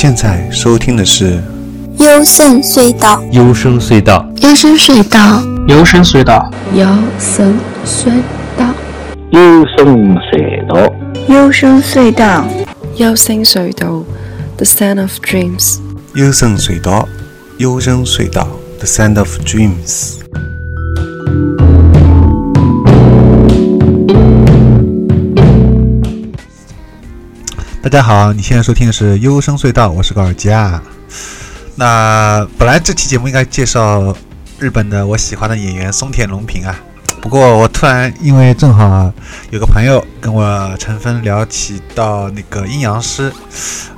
现在收听的是幽深隧道。幽深隧道。幽深隧道。幽深隧道。幽深隧道。幽深隧道。幽深隧道。幽深隧道。The sound of dreams 幽深隧道。幽深隧道。The sound of dreams 大家好，你现在收听的是幽深隧道，我是高尔基啊。那本来这期节目应该介绍日本的我喜欢的演员松田龙平啊，不过我突然因为正好有个朋友跟我陈峰聊起到那个阴阳师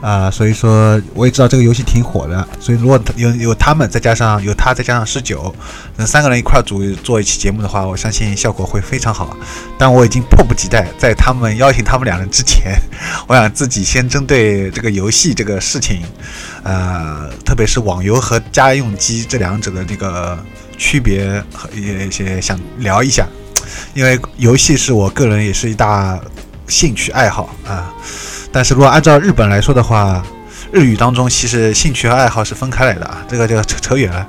啊，所以说我也知道这个游戏挺火的，所以如果有有他们再加上有他再加上十九，那三个人一块组做一期节目的话，我相信效果会非常好。但我已经迫不及待，在他们邀请他们两人之前，我想自己先针对这个游戏这个事情，呃，特别是网游和家用机这两者的这个区别，和一些想聊一下，因为游戏是我个人也是一大兴趣爱好啊。但是如果按照日本来说的话，日语当中其实兴趣和爱好是分开来的啊，这个就扯扯远了。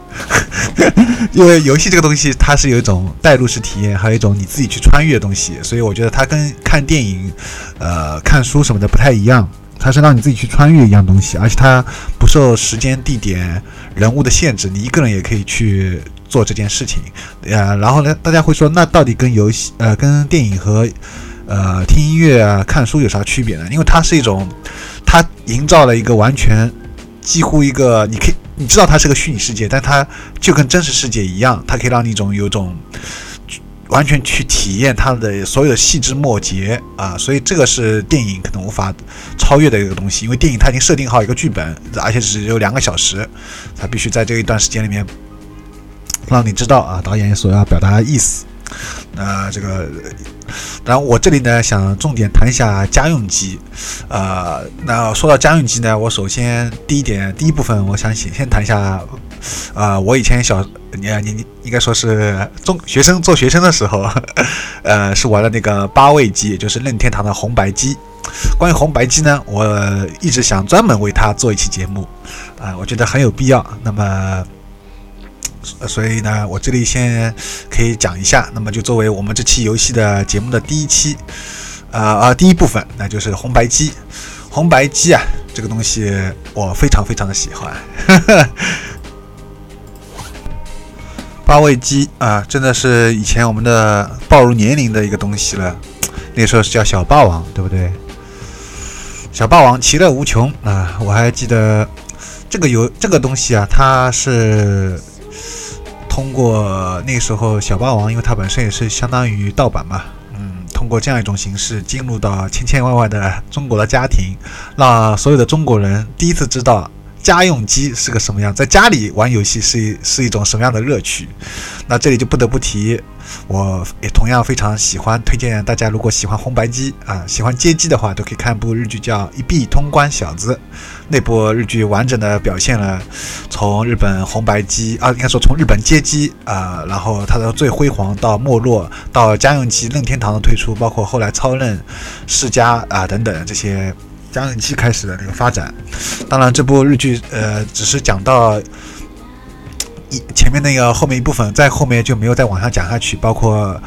因为游戏这个东西，它是有一种代入式体验，还有一种你自己去穿越的东西，所以我觉得它跟看电影、呃看书什么的不太一样，它是让你自己去穿越一样东西，而且它不受时间、地点、人物的限制，你一个人也可以去做这件事情。呃，然后呢，大家会说，那到底跟游戏、呃跟电影和呃听音乐啊、看书有啥区别呢？因为它是一种，它营造了一个完全几乎一个你可以。你知道它是个虚拟世界，但它就跟真实世界一样，它可以让你一种有种完全去体验它的所有的细枝末节啊，所以这个是电影可能无法超越的一个东西，因为电影它已经设定好一个剧本，而且只有两个小时，它必须在这一段时间里面让你知道啊导演所要表达的意思。那这个，然后我这里呢想重点谈一下家用机，呃，那说到家用机呢，我首先第一点第一部分，我想先先谈一下，呃，我以前小你你你应该说是中学生做学生的时候，呃，是玩的那个八位机，也就是任天堂的红白机。关于红白机呢，我一直想专门为它做一期节目，啊，我觉得很有必要。那么。所以呢，我这里先可以讲一下，那么就作为我们这期游戏的节目的第一期，呃啊第一部分，那就是红白机。红白机啊，这个东西我非常非常的喜欢。八位机啊，真的是以前我们的暴露年龄的一个东西了。那时候是叫小霸王，对不对？小霸王其乐无穷啊！我还记得这个游这个东西啊，它是。通过那时候小霸王，因为它本身也是相当于盗版嘛，嗯，通过这样一种形式进入到千千万万的中国的家庭，让所有的中国人第一次知道家用机是个什么样，在家里玩游戏是一是一种什么样的乐趣。那这里就不得不提。我也同样非常喜欢推荐大家，如果喜欢红白机啊，喜欢街机的话，都可以看部日剧叫《一臂通关小子》。那部日剧完整的表现了从日本红白机啊，应该说从日本街机啊，然后它的最辉煌到没落，到家用机任天堂的推出，包括后来超任、世嘉啊等等这些家用机开始的那个发展。当然，这部日剧呃，只是讲到。一前面那个后面一部分，在后面就没有再往下讲下去。包括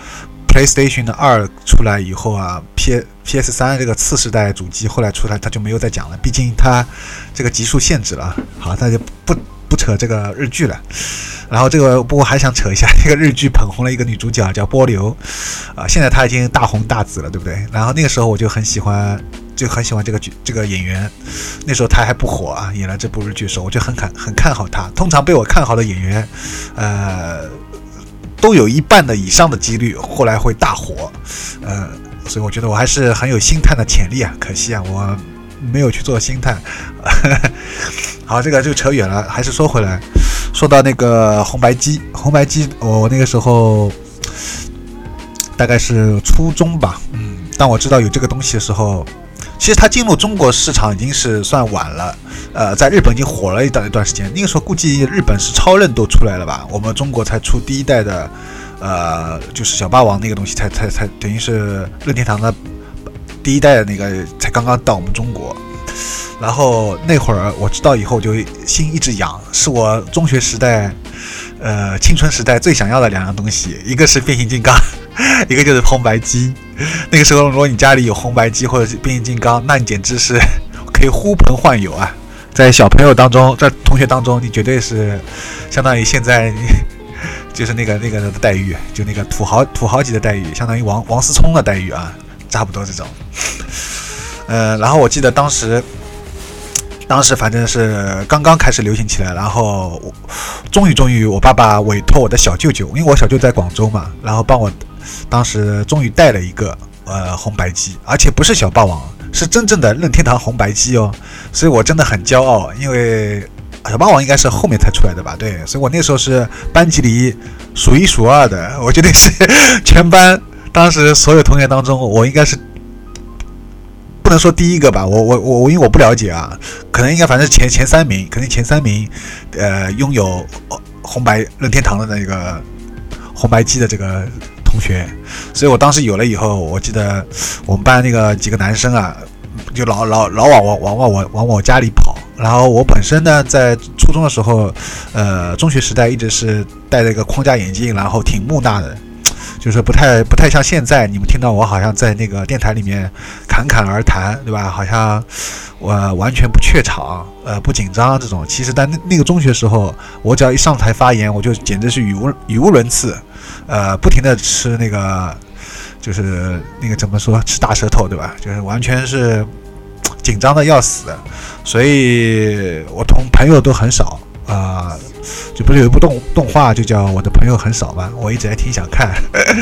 PlayStation 的二出来以后啊，P PS 三这个次世代主机后来出来，它就没有再讲了。毕竟它这个级数限制了。好，那就不不扯这个日剧了。然后这个不过还想扯一下，这个日剧捧红了一个女主角叫波流啊，现在她已经大红大紫了，对不对？然后那个时候我就很喜欢。就很喜欢这个剧这个演员，那时候他还不火啊，演了这部日剧的时候，我就很看很看好他。通常被我看好的演员，呃，都有一半的以上的几率后来会大火，呃，所以我觉得我还是很有星探的潜力啊。可惜啊，我没有去做星探。好，这个就扯远了，还是说回来，说到那个红白机，红白机，我那个时候大概是初中吧，嗯，当我知道有这个东西的时候。其实它进入中国市场已经是算晚了，呃，在日本已经火了一段一段时间。那个时候估计日本是超任都出来了吧，我们中国才出第一代的，呃，就是小霸王那个东西才才才等于是任天堂的第一代的那个才刚刚到我们中国。然后那会儿我知道以后就心一直痒，是我中学时代，呃青春时代最想要的两样东西，一个是变形金刚，一个就是红白机。那个时候如果你家里有红白机或者是变形金刚，那你简直是 可以呼朋唤友啊！在小朋友当中，在同学当中，你绝对是相当于现在 就是那个那个的待遇，就那个土豪土豪级的待遇，相当于王王思聪的待遇啊，差不多这种。呃，然后我记得当时，当时反正是刚刚开始流行起来，然后终于终于，我爸爸委托我的小舅舅，因为我小舅在广州嘛，然后帮我当时终于带了一个呃红白机，而且不是小霸王，是真正的任天堂红白机哦，所以我真的很骄傲，因为小霸王应该是后面才出来的吧？对，所以我那时候是班级里数一数二的，我觉得是全班当时所有同学当中，我应该是。不能说第一个吧，我我我我因为我不了解啊，可能应该反正前前三名，肯定前三名，呃，拥有红白任天堂的那个红白机的这个同学，所以我当时有了以后，我记得我们班那个几个男生啊，就老老老往我往往我往我家里跑，然后我本身呢在初中的时候，呃，中学时代一直是戴着一个框架眼镜，然后挺木讷的。就是不太不太像现在，你们听到我好像在那个电台里面侃侃而谈，对吧？好像我完全不怯场，呃，不紧张这种。其实，在那那个中学时候，我只要一上台发言，我就简直是语无语无伦次，呃，不停的吃那个，就是那个怎么说，吃大舌头，对吧？就是完全是紧张的要死，所以我同朋友都很少啊。就不是有一部动动画，就叫《我的朋友很少》吧？我一直还挺想看。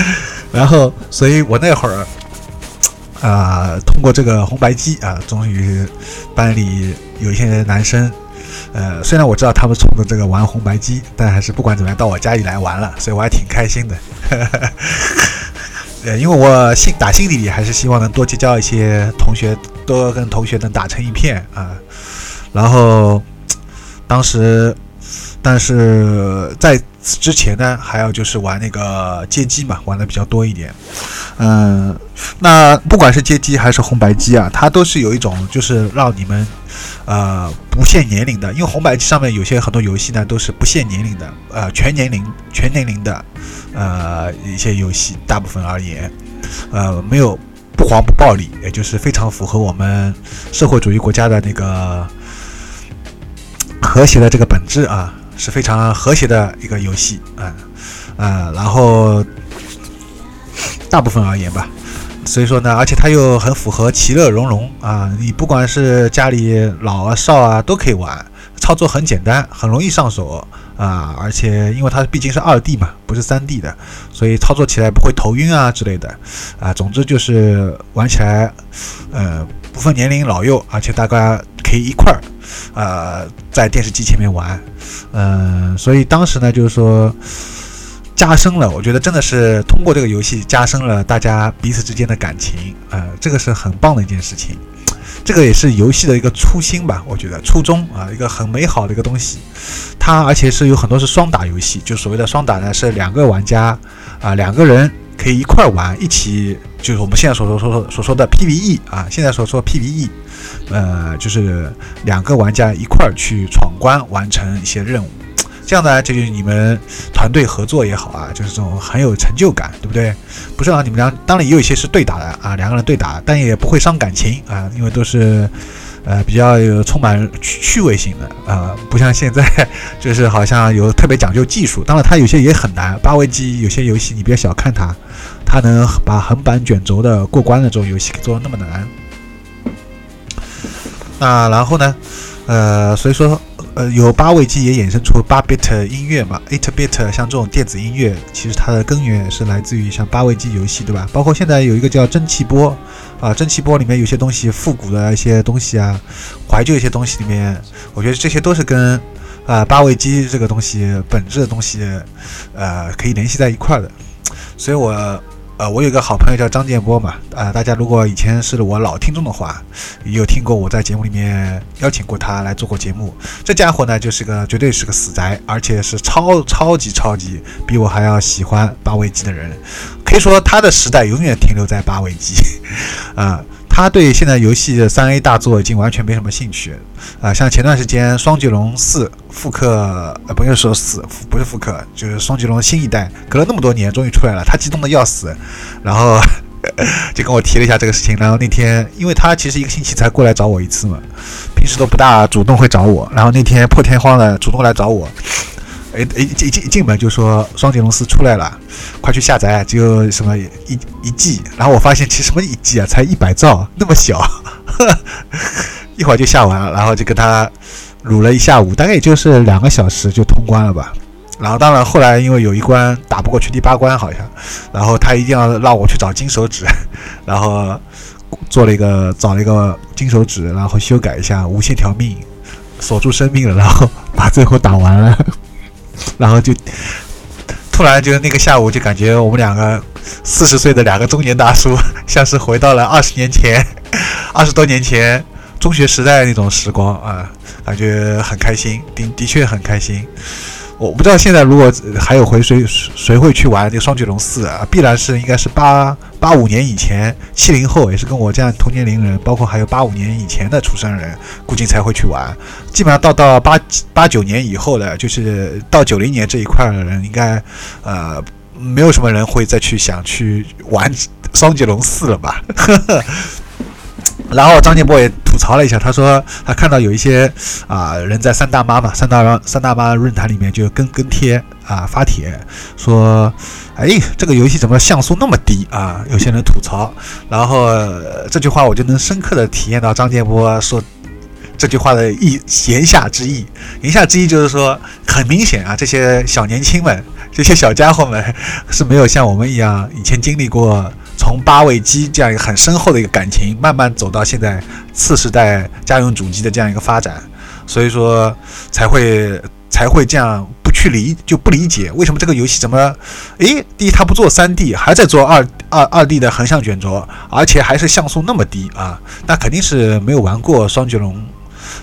然后，所以我那会儿啊，通过这个红白机啊，终于班里有一些男生，呃，虽然我知道他们冲着这个玩红白机，但还是不管怎么样到我家里来玩了，所以我还挺开心的。呃，因为我心打心底里还是希望能多结交一些同学，多跟同学能打成一片啊。然后当时。但是在之前呢，还有就是玩那个街机嘛，玩的比较多一点。嗯，那不管是街机还是红白机啊，它都是有一种就是让你们呃不限年龄的，因为红白机上面有些很多游戏呢都是不限年龄的，呃全年龄全年龄的呃一些游戏，大部分而言，呃没有不黄不暴力，也就是非常符合我们社会主义国家的那个和谐的这个本质啊。是非常和谐的一个游戏，嗯，呃，然后大部分而言吧，所以说呢，而且它又很符合其乐融融啊，你不管是家里老啊少啊都可以玩，操作很简单，很容易上手啊，而且因为它毕竟是二 D 嘛，不是三 D 的，所以操作起来不会头晕啊之类的啊，总之就是玩起来，呃，不分年龄老幼，而且大家可以一块儿。呃，在电视机前面玩，嗯，所以当时呢，就是说加深了，我觉得真的是通过这个游戏加深了大家彼此之间的感情，呃，这个是很棒的一件事情，这个也是游戏的一个初心吧，我觉得初衷啊，一个很美好的一个东西，它而且是有很多是双打游戏，就所谓的双打呢，是两个玩家啊，两个人可以一块儿玩，一起就是我们现在所说所说所说的 PVE 啊，现在所说 PVE。呃，就是两个玩家一块儿去闯关，完成一些任务，这样呢，这就是你们团队合作也好啊，就是这种很有成就感，对不对？不是啊你们俩，当然也有一些是对打的啊，两个人对打，但也不会伤感情啊，因为都是呃比较有充满趣趣味性的啊，不像现在 就是好像有特别讲究技术，当然它有些也很难，八位机有些游戏你别小看它，它能把横版卷轴的过关的这种游戏做的那么难。那然后呢？呃，所以说，呃，有八位机也衍生出八 bit 音乐嘛，eight bit 像这种电子音乐，其实它的根源是来自于像八位机游戏，对吧？包括现在有一个叫蒸汽波，啊，蒸汽波里面有些东西复古的一些东西啊，怀旧一些东西里面，我觉得这些都是跟啊八位机这个东西本质的东西，呃，可以联系在一块的，所以我。呃，我有个好朋友叫张建波嘛，呃，大家如果以前是我老听众的话，也有听过我在节目里面邀请过他来做过节目。这家伙呢，就是个绝对是个死宅，而且是超超级超级比我还要喜欢八位机的人，可以说他的时代永远停留在八位机，啊。他对现在游戏的三 A 大作已经完全没什么兴趣啊。像前段时间《双截龙四》复刻，呃，不用说四，不是复刻，就是《双截龙》新一代，隔了那么多年终于出来了，他激动的要死，然后 就跟我提了一下这个事情。然后那天，因为他其实一个星期才过来找我一次嘛，平时都不大主动会找我，然后那天破天荒的主动来找我。哎，一进一进门就说《双截龙斯》出来了，快去下载，只有什么一一 G。然后我发现其实什么一 G 啊，才一百兆，那么小，一会儿就下完了。然后就跟他撸了一下午，大概也就是两个小时就通关了吧。然后当然后来因为有一关打不过去，第八关好像，然后他一定要让我去找金手指，然后做了一个找了一个金手指，然后修改一下无限条命，锁住生命了，然后把最后打完了。然后就突然就那个下午就感觉我们两个四十岁的两个中年大叔，像是回到了二十年前、二十多年前中学时代那种时光啊，感觉很开心，的的确很开心。我不知道现在如果还有回谁谁会去玩这个双截龙四啊？必然是应该是八八五年以前，七零后也是跟我这样同年龄人，包括还有八五年以前的出生人，估计才会去玩。基本上到到八八九年以后的，就是到九零年这一块的人，应该呃没有什么人会再去想去玩双截龙四了吧？呵 呵然后张建波也吐槽了一下，他说他看到有一些啊人在三大妈嘛，三大三大妈论坛里面就跟跟贴啊发帖说，哎，这个游戏怎么像素那么低啊？有些人吐槽，然后这句话我就能深刻的体验到张建波说这句话的意言下之意，言下之意就是说，很明显啊，这些小年轻们，这些小家伙们是没有像我们一样以前经历过。从八位机这样一个很深厚的一个感情，慢慢走到现在次世代家用主机的这样一个发展，所以说才会才会这样不去理就不理解为什么这个游戏怎么，诶，第一它不做三 D，还在做二二二 D 的横向卷轴，而且还是像素那么低啊，那肯定是没有玩过双截龙，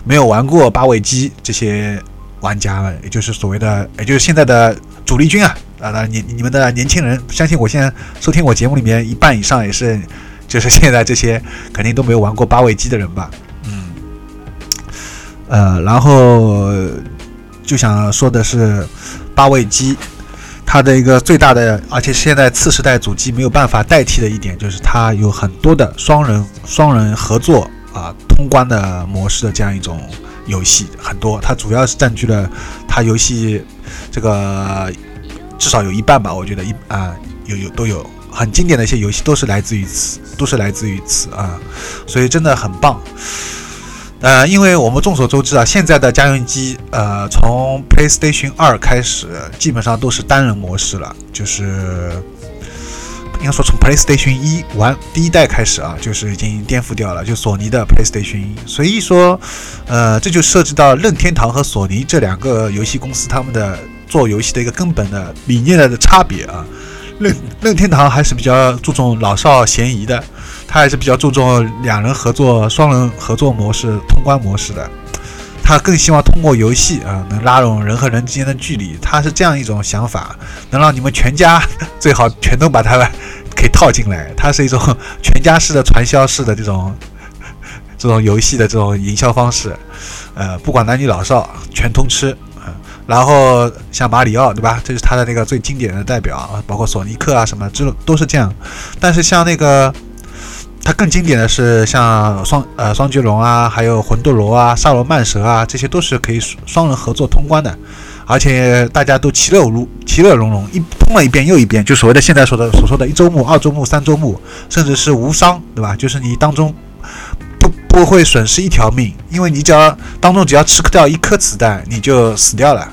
没有玩过八位机这些玩家们，也就是所谓的，也就是现在的主力军啊。啊，那你你们的年轻人，相信我现在收听我节目里面一半以上也是，就是 现在这些肯定都没有玩过八位机的人吧？嗯，呃，然后就想说的是，八位机它的一个最大的，而且现在次时代主机没有办法代替的一点，就是它有很多的双人双人合作啊通关的模式的这样一种游戏，很多，它主要是占据了它游戏这个。至少有一半吧，我觉得一啊有有都有很经典的一些游戏都是来自于此，都是来自于此啊，所以真的很棒。呃，因为我们众所周知啊，现在的家用机呃从 PlayStation 二开始基本上都是单人模式了，就是应该说从 PlayStation 一玩第一代开始啊，就是已经颠覆掉了，就索尼的 PlayStation 一。所以说，呃，这就涉及到任天堂和索尼这两个游戏公司他们的。做游戏的一个根本的理念的差别啊，任任天堂还是比较注重老少咸宜的，他还是比较注重两人合作、双人合作模式、通关模式的，他更希望通过游戏啊能拉拢人和人之间的距离，他是这样一种想法，能让你们全家 最好全都把它给套进来，它是一种 全家式的传销式的这种这种游戏的这种营销方式，呃，不管男女老少全通吃。然后像马里奥，对吧？这是他的那个最经典的代表啊，包括索尼克啊什么，这都是这样。但是像那个，它更经典的是像双呃双巨龙啊，还有魂斗罗啊、萨罗曼蛇啊，这些都是可以双人合作通关的，而且大家都其乐融其乐融融，一通了一遍又一遍，就所谓的现在说的所说的一周目、二周目、三周目，甚至是无伤，对吧？就是你当中不不会损失一条命，因为你只要当中只要吃掉一颗子弹，你就死掉了。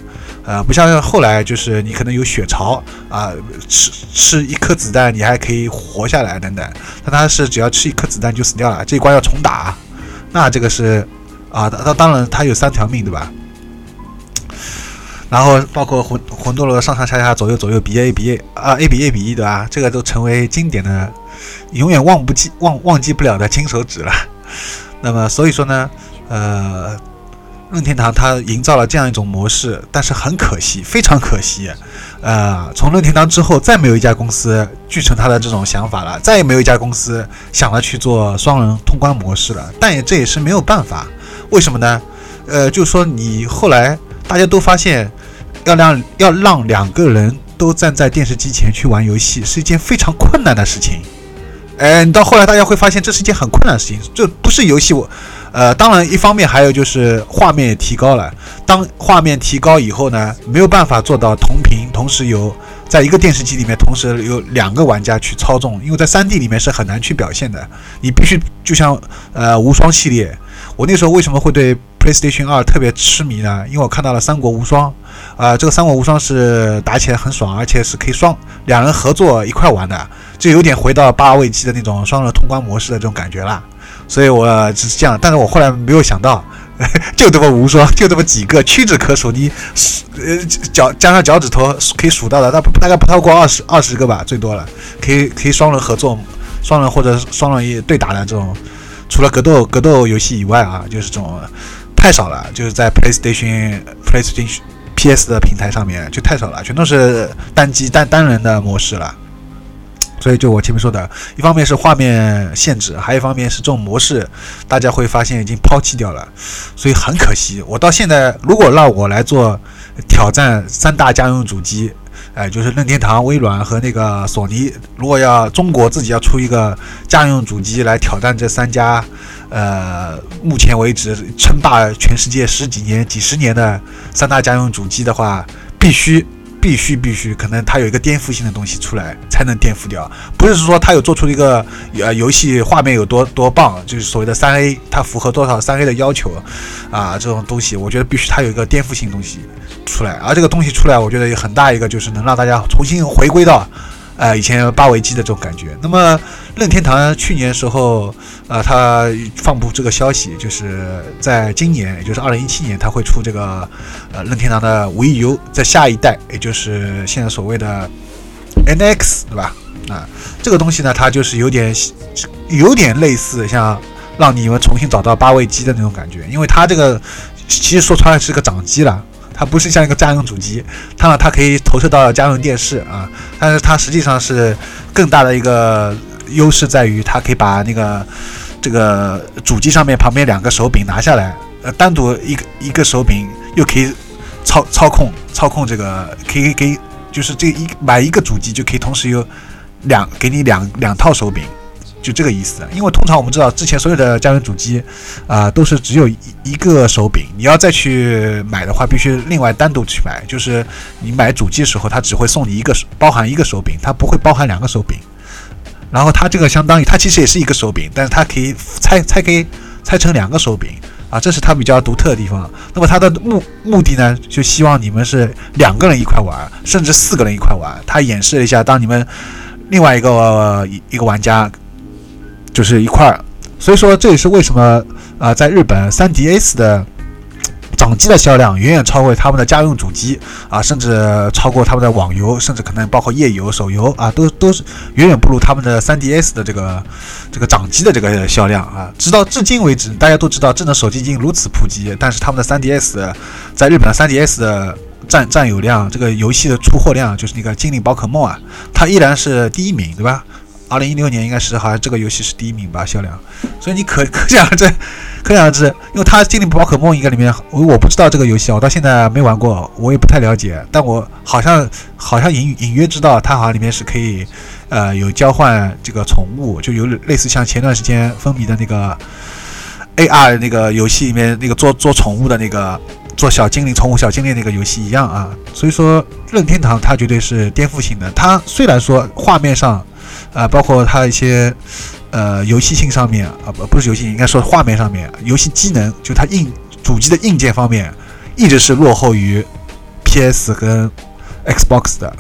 呃，不像后来，就是你可能有血槽啊，吃吃一颗子弹，你还可以活下来等等。但他是只要吃一颗子弹就死掉了，这一关要重打，那这个是啊，当当然他有三条命，对吧？然后包括魂魂斗罗上上下下左右左右 B A B A 啊 A 比 A 比 E 对吧？这个都成为经典的，永远忘不记忘忘记不了的金手指了。那么所以说呢，呃。任天堂它营造了这样一种模式，但是很可惜，非常可惜，呃，从任天堂之后，再没有一家公司继承它的这种想法了，再也没有一家公司想着去做双人通关模式了。但也这也是没有办法，为什么呢？呃，就是说你后来大家都发现，要让要让两个人都站在电视机前去玩游戏是一件非常困难的事情。哎，你到后来大家会发现，这是一件很困难的事情，这不是游戏我。呃，当然，一方面还有就是画面也提高了。当画面提高以后呢，没有办法做到同屏，同时有在一个电视机里面同时有两个玩家去操纵，因为在 3D 里面是很难去表现的。你必须就像呃无双系列，我那时候为什么会对 PlayStation 二特别痴迷呢？因为我看到了《三国无双》，啊，这个《三国无双》是打起来很爽，而且是可以双两人合作一块玩的，就有点回到八位机的那种双人通关模式的这种感觉了。所以我只是这样，但是我后来没有想到，就这么无双，就这么几个屈指可数，你呃脚加上脚趾头可以数到的，大大概不超过二十二十个吧，最多了，可以可以双人合作、双人或者双人一对打的这种，除了格斗格斗游戏以外啊，就是这种太少了，就是在 PlayStation、PlayStation、PS 的平台上面就太少了，全都是单机单单人的模式了。所以，就我前面说的，一方面是画面限制，还有一方面是这种模式，大家会发现已经抛弃掉了，所以很可惜。我到现在，如果让我来做挑战三大家用主机，哎，就是任天堂、微软和那个索尼，如果要中国自己要出一个家用主机来挑战这三家，呃，目前为止称霸全世界十几年、几十年的三大家用主机的话，必须。必须必须，可能它有一个颠覆性的东西出来，才能颠覆掉。不是说它有做出一个呃游戏画面有多多棒，就是所谓的三 A，它符合多少三 A 的要求啊？这种东西，我觉得必须它有一个颠覆性东西出来。而这个东西出来，我觉得有很大一个就是能让大家重新回归到。呃，以前八维机的这种感觉。那么任天堂去年时候，呃，他放布这个消息，就是在今年，也就是二零一七年，他会出这个呃任天堂的 Wii U 在下一代，也就是现在所谓的 NX，对吧？啊，这个东西呢，它就是有点有点类似像让你们重新找到八位机的那种感觉，因为它这个其实说穿了是个掌机了。它不是像一个家用主机，它呢，它可以投射到家用电视啊，但是它实际上是更大的一个优势在于，它可以把那个这个主机上面旁边两个手柄拿下来，呃，单独一个一个手柄又可以操操控操控这个，可以给就是这一买一个主机就可以同时有两给你两两套手柄。就这个意思，因为通常我们知道，之前所有的家用主机，啊，都是只有一一个手柄。你要再去买的话，必须另外单独去买。就是你买主机的时候，它只会送你一个包含一个手柄，它不会包含两个手柄。然后它这个相当于，它其实也是一个手柄，但是它可以拆拆可以拆成两个手柄啊，这是它比较独特的地方。那么它的目目的呢，就希望你们是两个人一块玩，甚至四个人一块玩。它演示了一下，当你们另外一个一一个玩家。就是一块儿，所以说这也是为什么啊，在日本 3DS 的掌机的销量远远超过他们的家用主机啊，甚至超过他们的网游，甚至可能包括页游、手游啊，都都是远远不如他们的 3DS 的这个这个掌机的这个销量啊。直到至今为止，大家都知道智能手机已经如此普及，但是他们的 3DS 在日本的 3DS 的占占有量，这个游戏的出货量，就是那个精灵宝可梦啊，它依然是第一名，对吧？二零一六年应该是好像这个游戏是第一名吧销量，所以你可 可想而知，可想而知，因为它精灵宝可梦应该里面，我我不知道这个游戏，我到现在没玩过，我也不太了解，但我好像好像隐隐约知道它好像里面是可以，呃，有交换这个宠物，就有类似像前段时间风靡的那个 AR 那个游戏里面那个做做宠物的那个做小精灵宠物小精灵那个游戏一样啊，所以说任天堂它绝对是颠覆性的，它虽然说画面上。啊，包括它一些，呃，游戏性上面啊，不不是游戏，应该说画面上面，游戏机能，就它硬主机的硬件方面，一直是落后于 PS 跟 Xbox 的。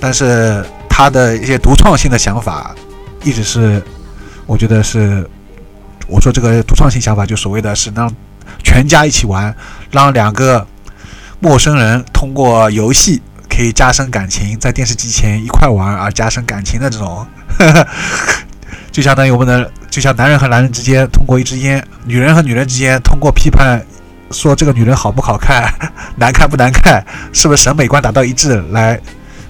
但是它的一些独创性的想法，一直是，我觉得是，我说这个独创性想法，就所谓的是让全家一起玩，让两个陌生人通过游戏。可以加深感情，在电视机前一块玩而加深感情的这种，就相当于我们的，就像男人和男人之间通过一支烟，女人和女人之间通过批判说这个女人好不好看，难看不难看，是不是审美观达到一致来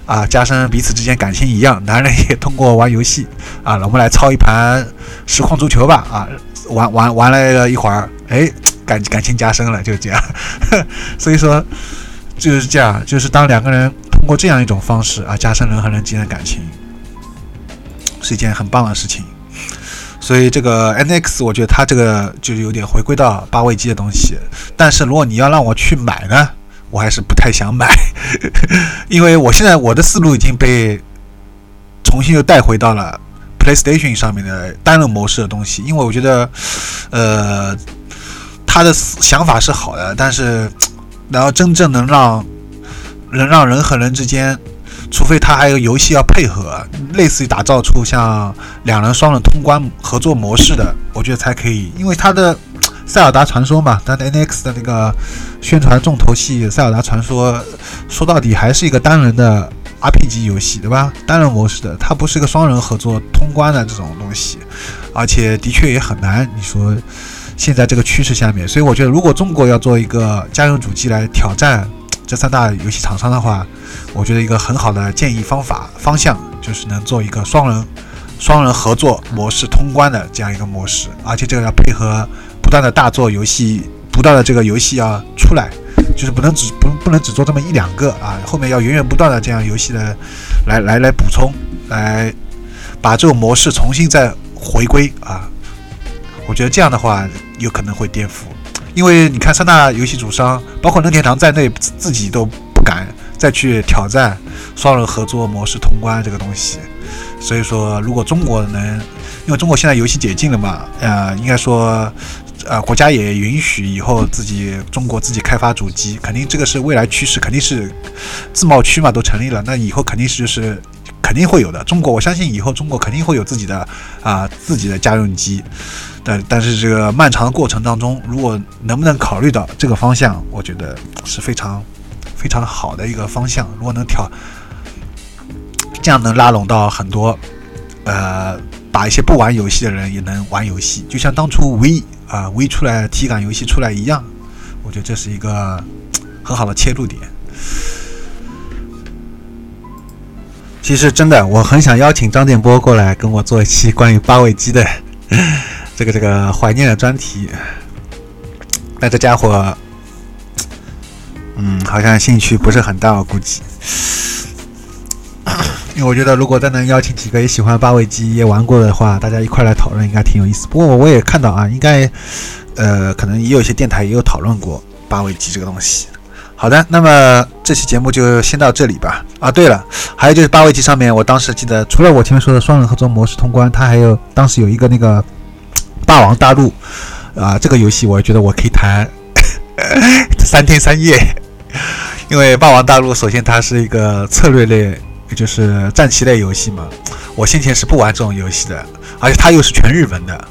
啊加深彼此之间感情一样。男人也通过玩游戏啊，我们来操一盘实况足球吧啊，玩玩玩了一会儿，哎，感感情加深了，就这样。所以说就是这样，就是当两个人通过这样一种方式啊，加深人和人之间的感情，是一件很棒的事情。所以这个 NX，我觉得它这个就是有点回归到八位机的东西。但是如果你要让我去买呢，我还是不太想买，因为我现在我的思路已经被重新又带回到了 PlayStation 上面的单人模式的东西。因为我觉得，呃，他的想法是好的，但是然后真正能让能让人和人之间。除非他还有游戏要配合，类似于打造出像两人双人通关合作模式的，我觉得才可以。因为他的《塞尔达传说》嘛，他的 NX 的那个宣传重头戏《塞尔达传说》，说到底还是一个单人的 RPG 游戏，对吧？单人模式的，它不是一个双人合作通关的这种东西，而且的确也很难。你说现在这个趋势下面，所以我觉得如果中国要做一个家用主机来挑战。这三大游戏厂商的话，我觉得一个很好的建议方法方向就是能做一个双人双人合作模式通关的这样一个模式，而且这个要配合不断的大作游戏，不断的这个游戏要出来，就是不能只不不能只做这么一两个啊，后面要源源不断的这样游戏的来来来补充，来把这种模式重新再回归啊，我觉得这样的话有可能会颠覆。因为你看三大游戏主商，包括任天堂在内，自己都不敢再去挑战双人合作模式通关这个东西。所以说，如果中国能，因为中国现在游戏解禁了嘛，呃，应该说，呃，国家也允许以后自己中国自己开发主机，肯定这个是未来趋势，肯定是自贸区嘛都成立了，那以后肯定是就是肯定会有的。中国，我相信以后中国肯定会有自己的啊自己的家用机。但但是这个漫长的过程当中，如果能不能考虑到这个方向，我觉得是非常非常好的一个方向。如果能调，这样能拉拢到很多，呃，把一些不玩游戏的人也能玩游戏，就像当初 V 啊 V 出来体感游戏出来一样，我觉得这是一个很好的切入点。其实真的，我很想邀请张建波过来跟我做一期关于八位机的。这个这个怀念的专题，但这家伙，嗯，好像兴趣不是很大，我估计。因为我觉得，如果再能邀请几个也喜欢八位机、也玩过的话，大家一块来讨论，应该挺有意思。不过我也看到啊，应该，呃，可能也有一些电台也有讨论过八位机这个东西。好的，那么这期节目就先到这里吧。啊，对了，还有就是八位机上面，我当时记得，除了我前面说的双人合作模式通关，它还有当时有一个那个。霸王大陆啊，这个游戏我觉得我可以谈 三天三夜，因为霸王大陆首先它是一个策略类，就是战棋类游戏嘛。我先前是不玩这种游戏的，而且它又是全日文的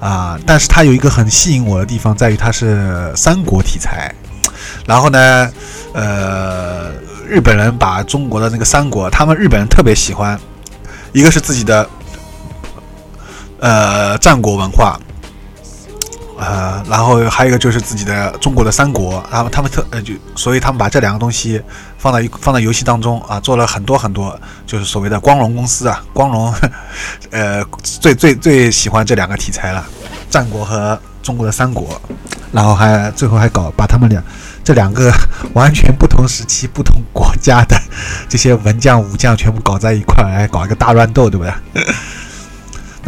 啊。但是它有一个很吸引我的地方，在于它是三国题材。然后呢，呃，日本人把中国的那个三国，他们日本人特别喜欢，一个是自己的。呃，战国文化，呃，然后还有一个就是自己的中国的三国，然后他们特呃就，所以他们把这两个东西放在一放在游戏当中啊，做了很多很多，就是所谓的光荣公司啊，光荣，呃，最最最喜欢这两个题材了，战国和中国的三国，然后还最后还搞把他们俩这两个 完全不同时期、不同国家的这些文将武将全部搞在一块来搞一个大乱斗，对不对？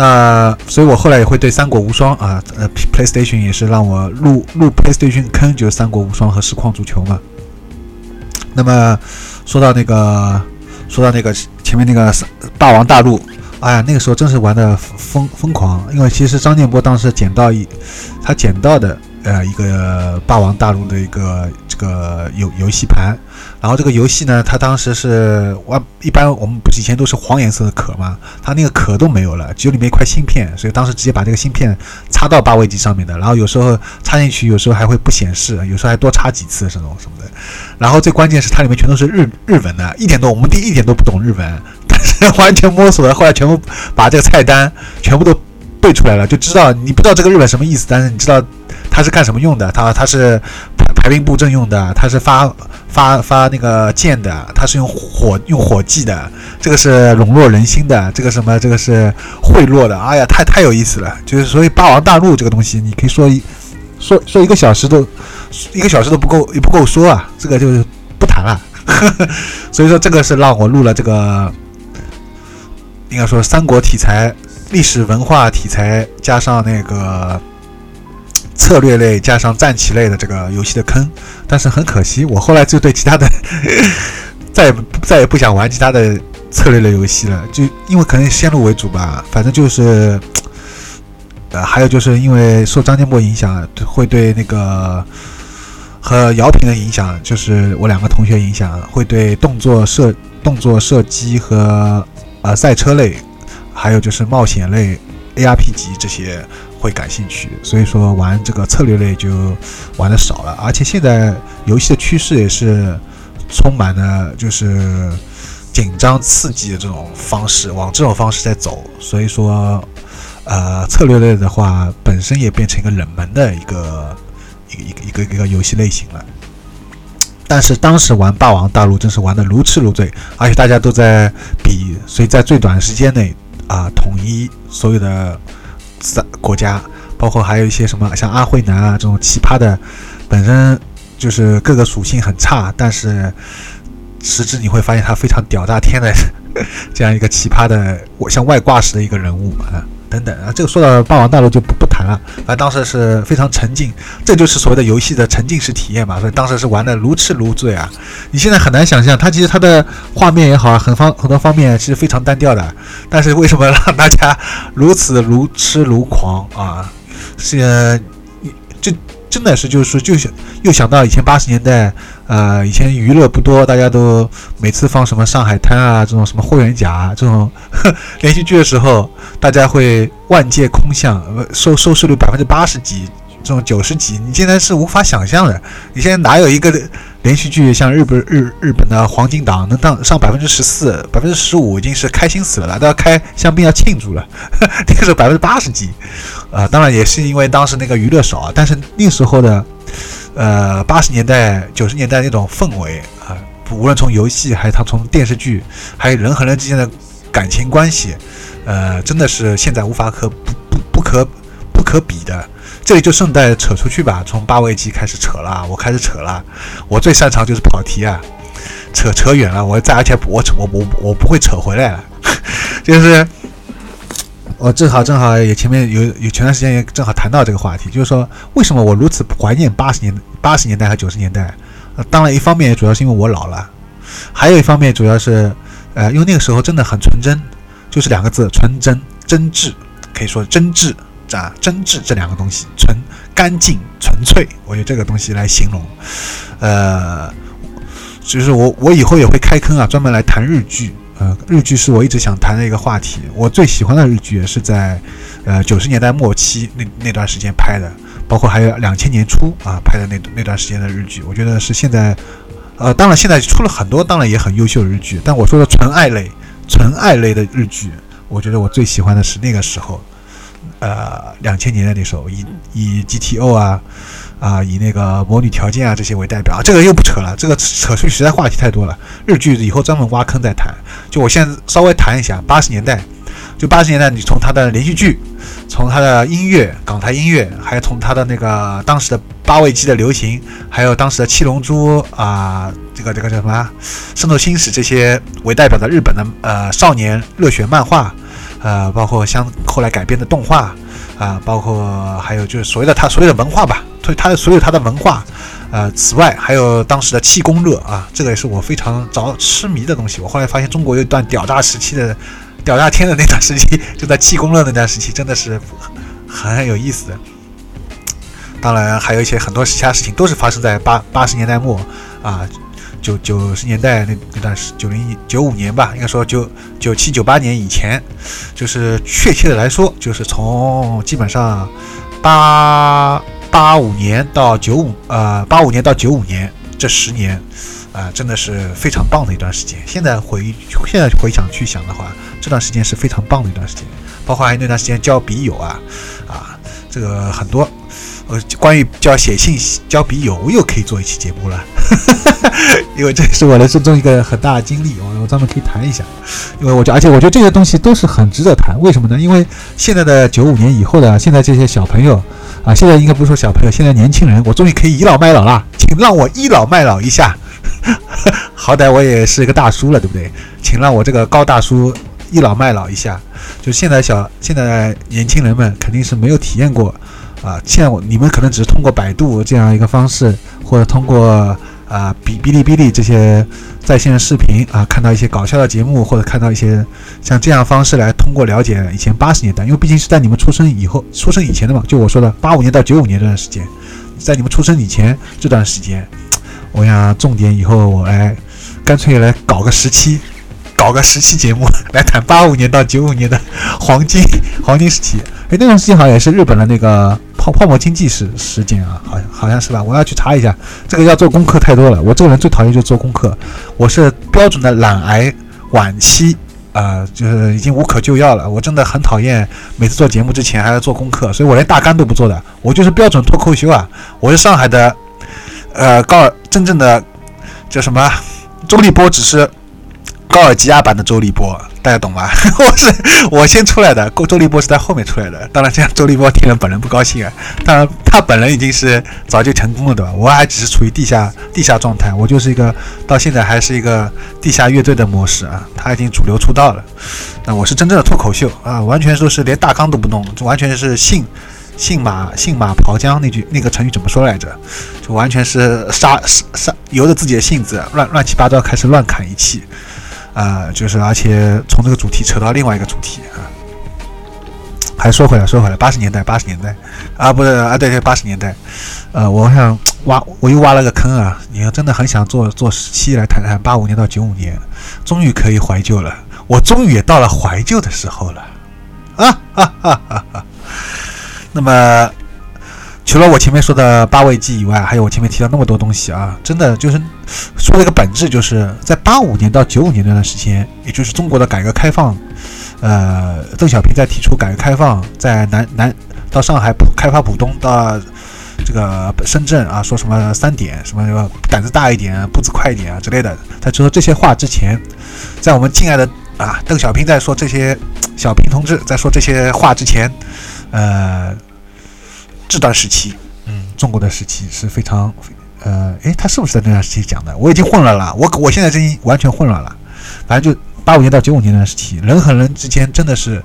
那所以，我后来也会对《三国无双》啊，呃，PlayStation 也是让我入入 PlayStation 坑，就是《三国无双》和《实况足球》嘛。那么说到那个，说到那个前面那个《霸王大陆》，哎呀，那个时候真是玩的疯疯狂，因为其实张建波当时捡到一，他捡到的呃一个《霸王大陆》的一个这个游游戏盘。然后这个游戏呢，它当时是玩，一般我们不是以前都是黄颜色的壳吗？它那个壳都没有了，只有里面一块芯片，所以当时直接把这个芯片插到八位机上面的。然后有时候插进去，有时候还会不显示，有时候还多插几次这种什么的。然后最关键是它里面全都是日日文的，一点都我们第一点都不懂日文，但是完全摸索了，后来全部把这个菜单全部都背出来了，就知道你不知道这个日本什么意思，但是你知道。它是干什么用的？它它是排兵布阵用的，它是发发发那个箭的，它是用火用火计的，这个是笼络人心的，这个什么这个是贿赂的。哎呀，太太有意思了。就是所以霸王大陆这个东西，你可以说一说说一个小时都一个小时都不够也不够说啊，这个就不谈了。所以说这个是让我录了这个，应该说三国题材、历史文化题材加上那个策略类加上战棋类的这个游戏的坑。但是很可惜，我后来就对其他的 再也再也不想玩其他的策略类游戏了，就因为可能先入为主吧，反正就是。呃，还有就是因为受张建波影响，会对那个和姚平的影响，就是我两个同学影响，会对动作射、动作射击和呃赛车类，还有就是冒险类、ARP 级这些会感兴趣，所以说玩这个策略类就玩的少了。而且现在游戏的趋势也是充满了就是紧张刺激的这种方式，往这种方式在走，所以说。呃，策略类的话，本身也变成一个冷门的一个一个一个一个游戏类型了。但是当时玩《霸王大陆》真是玩的如痴如醉，而且大家都在比谁在最短时间内啊统一所有的三国家，包括还有一些什么像阿慧南啊这种奇葩的，本身就是各个属性很差，但是实质你会发现他非常屌炸天的 这样一个奇葩的，我像外挂式的一个人物啊。等等啊，这个说到霸王大陆就不不谈了。反正当时是非常沉浸，这就是所谓的游戏的沉浸式体验嘛。所以当时是玩的如痴如醉啊。你现在很难想象，它其实它的画面也好啊，很方很多方面其实非常单调的。但是为什么让大家如此如痴如狂啊？是，就真的是就是说，就想又想到以前八十年代。呃，以前娱乐不多，大家都每次放什么《上海滩》啊，这种什么《霍元甲》这种 连续剧的时候，大家会万界空巷，收收视率百分之八十几，这种九十几，你现在是无法想象的。你现在哪有一个连续剧像日本日日本的黄金档能当上百分之十四、百分之十五，已经是开心死了，都要开香槟要庆祝了。那个时候百分之八十几，啊，当然也是因为当时那个娱乐少，但是那时候的。呃，八十年代、九十年代那种氛围啊，无论从游戏，还是他从电视剧，还有人和人之间的感情关系，呃，真的是现在无法可不不不可不可比的。这里就顺带扯出去吧，从八位机开始扯了，我开始扯了。我最擅长就是跑题啊，扯扯远了，我再而且我我我我不会扯回来了，就是。我正好正好也前面有有前段时间也正好谈到这个话题，就是说为什么我如此怀念八十年八十年代和九十年代？呃，当然一方面主要是因为我老了，还有一方面主要是，呃，因为那个时候真的很纯真，就是两个字：纯真、真挚，可以说真挚啊，真挚这两个东西，纯、干净、纯粹，我用这个东西来形容。呃，就是我我以后也会开坑啊，专门来谈日剧。呃，日剧是我一直想谈的一个话题。我最喜欢的日剧是在，呃，九十年代末期那那段时间拍的，包括还有两千年初啊拍的那那段时间的日剧。我觉得是现在，呃，当然现在出了很多，当然也很优秀的日剧。但我说的纯爱类、纯爱类的日剧，我觉得我最喜欢的是那个时候，呃，两千年的那时候，以以 GTO 啊。啊，以那个魔女条件啊这些为代表啊，这个又不扯了，这个扯出去实在话题太多了。日剧以后专门挖坑再谈，就我现在稍微谈一下八十年代，就八十年代，你从它的连续剧，从它的音乐，港台音乐，还有从它的那个当时的八位机的流行，还有当时的七龙珠啊，这个这个叫什么《圣斗星矢》这些为代表的日本的呃少年热血漫画，呃，包括像后来改编的动画啊，包括还有就是所谓的它所有的文化吧。所以他的所有他的文化，呃，此外还有当时的气功热啊，这个也是我非常着痴迷的东西。我后来发现中国有一段屌炸时期的屌炸天的那段时期，就在气功热那段时期，真的是很有意思的。当然还有一些很多其他事情都是发生在八八十年代末啊，九九十年代那那段时九零九五年吧，应该说九九七九八年以前，就是确切的来说，就是从基本上八。八五年到九五，呃，八五年到九五年这十年，啊，真的是非常棒的一段时间。现在回现在回想去想的话，这段时间是非常棒的一段时间。包括还有那段时间交笔友啊，啊，这个很多，呃，关于叫写信交笔友，我又可以做一期节目了，因为这是我人生中一个很大的经历，我我专门可以谈一下。因为我觉，而且我觉得这些东西都是很值得谈。为什么呢？因为现在的九五年以后的现在这些小朋友啊，现在应该不是说小朋友，现在年轻人，我终于可以倚老卖老了，请让我倚老卖老一下。好歹我也是一个大叔了，对不对？请让我这个高大叔倚老卖老一下。就现在小现在年轻人们肯定是没有体验过。啊，现在我你们可能只是通过百度这样一个方式，或者通过啊哔哔哩哔哩这些在线视频啊，看到一些搞笑的节目，或者看到一些像这样方式来通过了解以前八十年代，因为毕竟是在你们出生以后、出生以前的嘛。就我说的八五年到九五年这段时间，在你们出生以前这段时间，我想重点以后我来干脆来搞个十期，搞个十期节目 来谈八五年到九五年的黄金 黄金时期。哎，那段时间好像也是日本的那个。泡泡沫经济时时间啊，好像好像是吧？我要去查一下，这个要做功课太多了。我这个人最讨厌就是做功课，我是标准的懒癌晚期啊，就是已经无可救药了。我真的很讨厌每次做节目之前还要做功课，所以我连大纲都不做的。我就是标准脱口秀啊，我是上海的，呃，高尔真正的叫什么？周立波只是高尔基亚版的周立波。大家懂吗？我是我先出来的，周立波是在后面出来的。当然，这样周立波听了本人不高兴啊。当然，他本人已经是早就成功了，对吧？我还只是处于地下地下状态，我就是一个到现在还是一个地下乐队的模式啊。他已经主流出道了，那我是真正的脱口秀啊，完全说是连大纲都不弄，完全是信信马信马刨江那句那个成语怎么说来着？就完全是杀杀杀由着自己的性子乱乱七八糟开始乱砍一气。啊，就是，而且从这个主题扯到另外一个主题啊，还说回来，说回来，八十年代，八十年代，啊，不是啊，对对，八十年代，呃，我想挖，我又挖了个坑啊！你要真的很想做做十期来谈谈八五年到九五年，终于可以怀旧了，我终于也到了怀旧的时候了，啊哈哈哈哈！那么。除了我前面说的八位机以外，还有我前面提到那么多东西啊，真的就是说了一个本质，就是在八五年到九五年那段时间，也就是中国的改革开放，呃，邓小平在提出改革开放，在南南到上海浦开发浦东到这个深圳啊，说什么三点，什么胆子大一点，步子快一点啊之类的，他说这些话之前，在我们敬爱的啊邓小平在说这些，小平同志在说这些话之前，呃。这段时期，嗯，中国的时期是非常，呃，诶，他是不是在那段时期讲的？我已经混乱了，我我现在真完全混乱了。反正就八五年到九五年那段时期，人和人之间真的是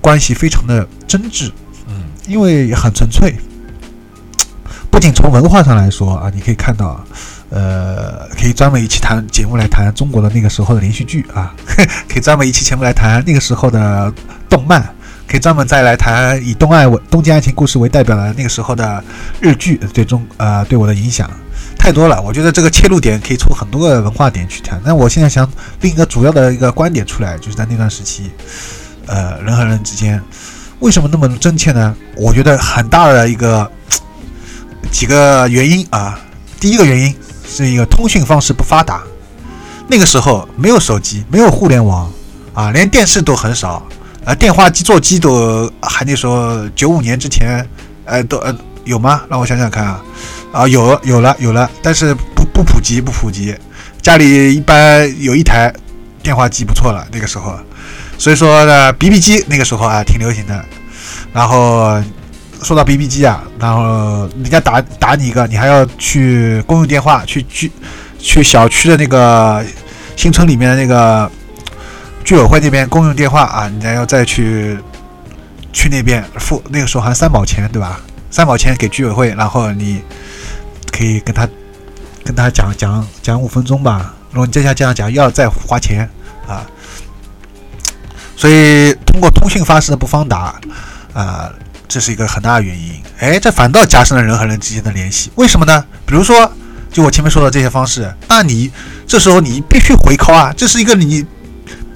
关系非常的真挚，嗯，因为很纯粹。不仅从文化上来说啊，你可以看到，呃，可以专门一期谈节目来谈中国的那个时候的连续剧啊，可以专门一期节目来谈那个时候的动漫。可以专门再来谈以东爱为东京爱情故事为代表的那个时候的日剧对中呃对我的影响太多了，我觉得这个切入点可以从很多个文化点去谈。那我现在想另一个主要的一个观点出来，就是在那段时期，呃，人和人之间为什么那么真切呢？我觉得很大的一个几个原因啊。第一个原因是一个通讯方式不发达，那个时候没有手机，没有互联网啊，连电视都很少。呃，电话机座机都还那时候九五年之前，呃，都呃有吗？让我想想看啊，啊有有了有了，但是不不普及不普及，家里一般有一台电话机不错了那个时候，所以说呢，BB 机那个时候啊挺流行的。然后说到 BB 机啊，然后人家打打你一个，你还要去公用电话去去去小区的那个新村里面的那个。居委会那边公用电话啊，你还要再去去那边付，那个时候好像三毛钱对吧？三毛钱给居委会，然后你可以跟他跟他讲讲讲五分钟吧。如果你再像这样讲，要再花钱啊。所以通过通讯方式的不方达啊，这是一个很大的原因。哎，这反倒加深了人和人之间的联系。为什么呢？比如说，就我前面说的这些方式，那你这时候你必须回扣啊，这是一个你。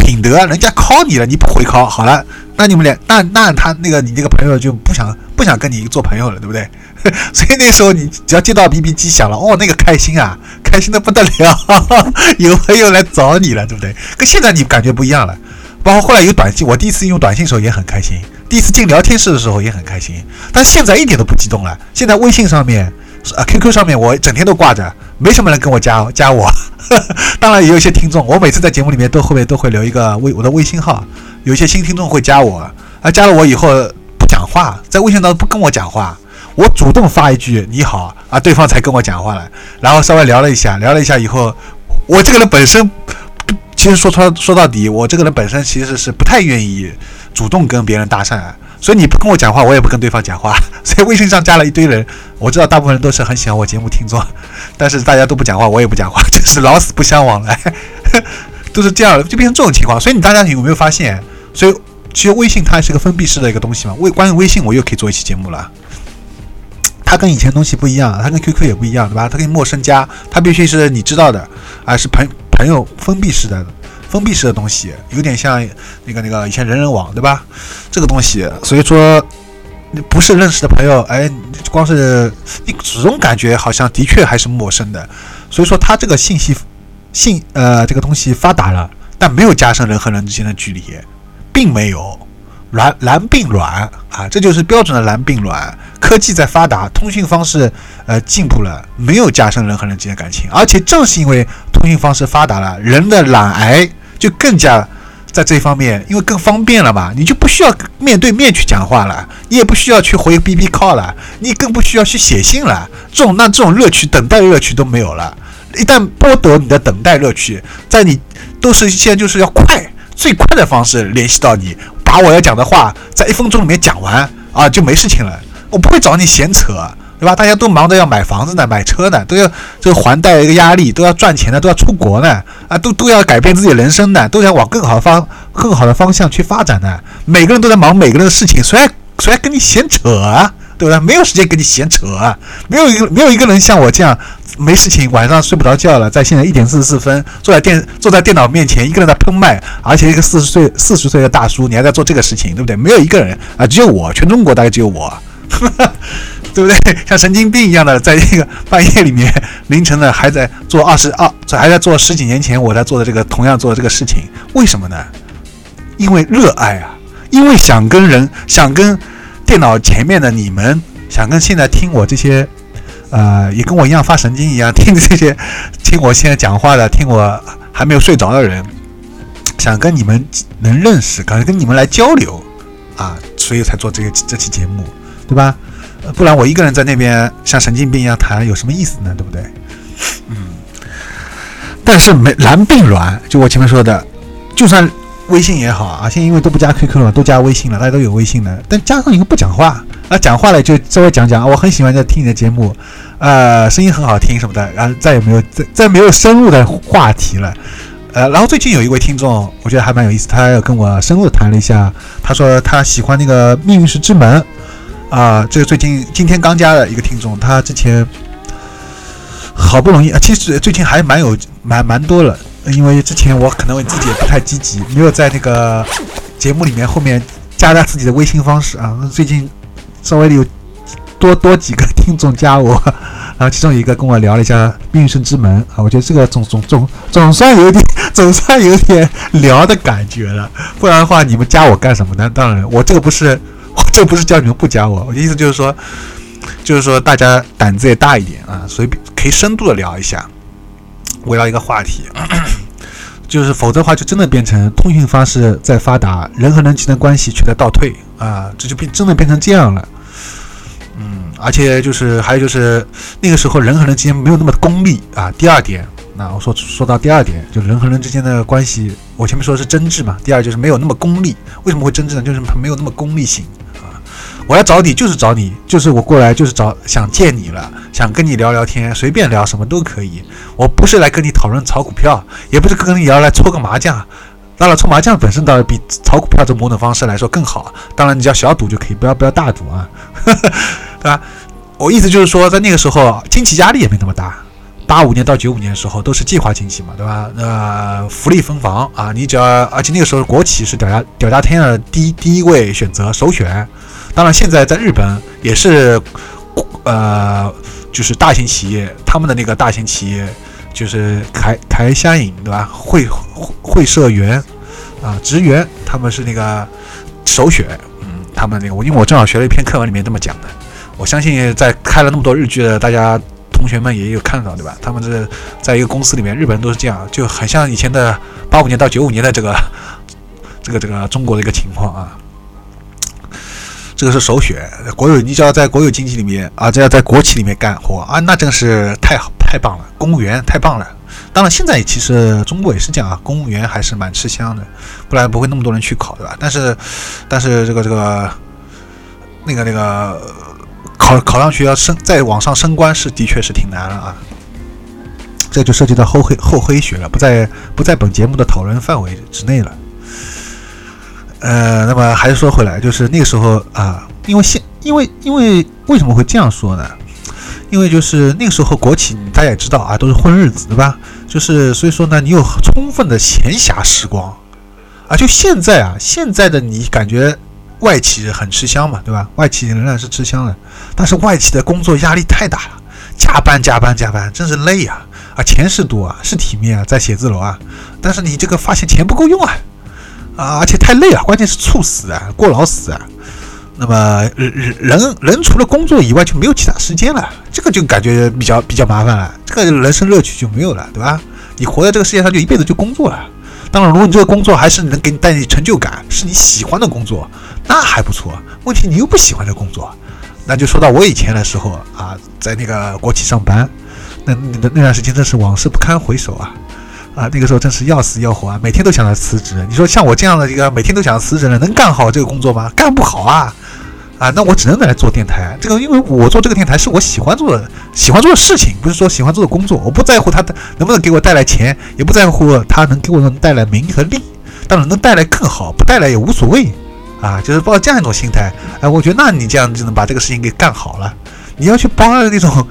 品德，人家 call 你了，你不回 call，好了，那你们俩，那那他那个你这个朋友就不想不想跟你做朋友了，对不对？所以那时候你只要接到 BB 机响了，哦，那个开心啊，开心的不得了，有朋友来找你了，对不对？跟现在你感觉不一样了。包括后来有短信，我第一次用短信的时候也很开心，第一次进聊天室的时候也很开心，但现在一点都不激动了。现在微信上面啊，QQ 上面我整天都挂着，没什么人跟我加加我。当然也有一些听众，我每次在节目里面都后面都会留一个微我的微信号，有一些新听众会加我，啊，加了我以后不讲话，在微信当中不跟我讲话，我主动发一句你好啊，对方才跟我讲话了，然后稍微聊了一下，聊了一下以后，我这个人本身。其实说穿说到底，我这个人本身其实是不太愿意主动跟别人搭讪，所以你不跟我讲话，我也不跟对方讲话。所以微信上加了一堆人，我知道大部分人都是很喜欢我节目听众，但是大家都不讲话，我也不讲话，就是老死不相往来，都是这样，就变成这种情况。所以你大家有没有发现？所以其实微信它是个封闭式的一个东西嘛。微关于微信，我又可以做一期节目了。它跟以前东西不一样，它跟 QQ 也不一样，对吧？它跟陌生加，它必须是你知道的，啊，是朋朋友封闭式的。封闭式的东西有点像那个那个以前人人网对吧？这个东西，所以说不是认识的朋友，哎，光是你始终感觉好像的确还是陌生的。所以说他这个信息信呃这个东西发达了，但没有加深人和人之间的距离，并没有蓝蓝并卵啊，这就是标准的蓝并卵。科技在发达，通讯方式呃进步了，没有加深人和人之间的感情，而且正是因为通讯方式发达了，人的懒癌。就更加在这方面，因为更方便了嘛，你就不需要面对面去讲话了，你也不需要去回 B B call 了，你更不需要去写信了。这种那这种乐趣，等待乐趣都没有了。一旦剥夺你的等待乐趣，在你都是现在就是要快，最快的方式联系到你，把我要讲的话在一分钟里面讲完啊，就没事情了。我不会找你闲扯。对吧？大家都忙着要买房子呢，买车呢，都要这个还贷一个压力，都要赚钱呢，都要出国呢，啊，都都要改变自己人生呢，都想往更好的方、更好的方向去发展呢。每个人都在忙每个人的事情，谁还谁还跟你闲扯啊？对不对？没有时间跟你闲扯啊！没有一个没有一个人像我这样没事情，晚上睡不着觉了，在现在一点四十四分坐在电坐在电脑面前，一个人在喷麦，而且一个四十岁四十岁的大叔，你还在做这个事情，对不对？没有一个人啊，只有我，全中国大概只有我。对不对？像神经病一样的，在这个半夜里面、凌晨的，还在做二十二，还在做十几年前我在做的这个同样做的这个事情，为什么呢？因为热爱啊，因为想跟人，想跟电脑前面的你们，想跟现在听我这些，呃，也跟我一样发神经一样听这些，听我现在讲话的，听我还没有睡着的人，想跟你们能认识，可能跟你们来交流啊，所以才做这个这期节目，对吧？不然我一个人在那边像神经病一样谈有什么意思呢？对不对？嗯。但是没蓝并卵，就我前面说的，就算微信也好啊，现在因为都不加 QQ 了，都加微信了，大家都有微信了。但加上以后不讲话，啊，讲话了就稍微讲讲，我很喜欢在听你的节目，呃，声音很好听什么的，然后再也没有再再没有深入的话题了。呃，然后最近有一位听众，我觉得还蛮有意思，他要跟我深入谈了一下，他说他喜欢那个《命运石之门》。啊，这个最近今天刚加的一个听众，他之前好不容易啊，其实最近还蛮有蛮蛮多了，因为之前我可能我自己也不太积极，没有在那个节目里面后面加他自己的微信方式啊。最近稍微有多多几个听众加我，然后其中一个跟我聊了一下《命运之门》啊，我觉得这个总总总总算有点 总算有点聊的感觉了，不然的话你们加我干什么呢？当然，我这个不是我。这不是叫你们不加我，我的意思就是说，就是说大家胆子也大一点啊，所以可以深度的聊一下，围绕一个话题，就是否则的话就真的变成通讯方式在发达，人和人之间的关系却在倒退啊，这就变真的变成这样了。嗯，而且就是还有就是那个时候人和人之间没有那么功利啊。第二点，那我说说到第二点，就人和人之间的关系，我前面说的是真挚嘛，第二就是没有那么功利。为什么会真挚呢？就是没有那么功利性。我要找你就是找你，就是我过来就是找想见你了，想跟你聊聊天，随便聊什么都可以。我不是来跟你讨论炒股票，也不是跟你聊来搓个麻将。当然，搓麻将本身倒是比炒股票这某种方式来说更好。当然，你只要小赌就可以，不要不要大赌啊，对吧？我意思就是说，在那个时候经济压力也没那么大。八五年到九五年的时候都是计划经济嘛，对吧？呃，福利分房啊，你只要而且那个时候国企是屌炸屌炸天的第一第一位选择首选。当然，现在在日本也是，呃，就是大型企业，他们的那个大型企业就是台台香影，对吧？会会社员啊，职员，他们是那个首选，嗯，他们那个，我因为我正好学了一篇课文里面这么讲的。我相信在看了那么多日剧的大家同学们也有看到，对吧？他们这在一个公司里面，日本人都是这样，就很像以前的八五年到九五年的这个这个这个中国的一个情况啊。这个是首选，国有你只要在国有经济里面啊，只要在国企里面干活啊，那真是太好太棒了，公务员太棒了。当然，现在其实中国也是这样啊，公务员还是蛮吃香的，不然不会那么多人去考，对吧？但是，但是这个这个那个那个考考上去要升再往上升官是的确是挺难了啊。这就涉及到厚黑厚黑学了，不在不在本节目的讨论范围之内了。呃，那么还是说回来，就是那个时候啊，因为现因为因为为什么会这样说呢？因为就是那个时候国企大家也知道啊，都是混日子，对吧？就是所以说呢，你有充分的闲暇时光啊。就现在啊，现在的你感觉外企很吃香嘛，对吧？外企仍然是吃香的，但是外企的工作压力太大了，加班加班加班，真是累啊！啊，钱是多啊，是体面啊，在写字楼啊，但是你这个发现钱不够用啊。啊，而且太累了，关键是猝死啊，过劳死啊。那么人人人除了工作以外就没有其他时间了，这个就感觉比较比较麻烦了，这个人生乐趣就没有了，对吧？你活在这个世界上就一辈子就工作了。当然，如果你这个工作还是能给你带来成就感，是你喜欢的工作，那还不错。问题你又不喜欢这工作，那就说到我以前的时候啊，在那个国企上班，那那那段时间真是往事不堪回首啊。啊，那个时候真是要死要活啊，每天都想着辞职。你说像我这样的一个每天都想着辞职的人，能干好这个工作吗？干不好啊！啊，那我只能来做电台。这个，因为我做这个电台是我喜欢做的，喜欢做的事情，不是说喜欢做的工作。我不在乎它能不能给我带来钱，也不在乎它能给我能带来名和利。当然能带来更好，不带来也无所谓。啊，就是抱着这样一种心态。哎，我觉得那你这样就能把这个事情给干好了。你要去抱那种。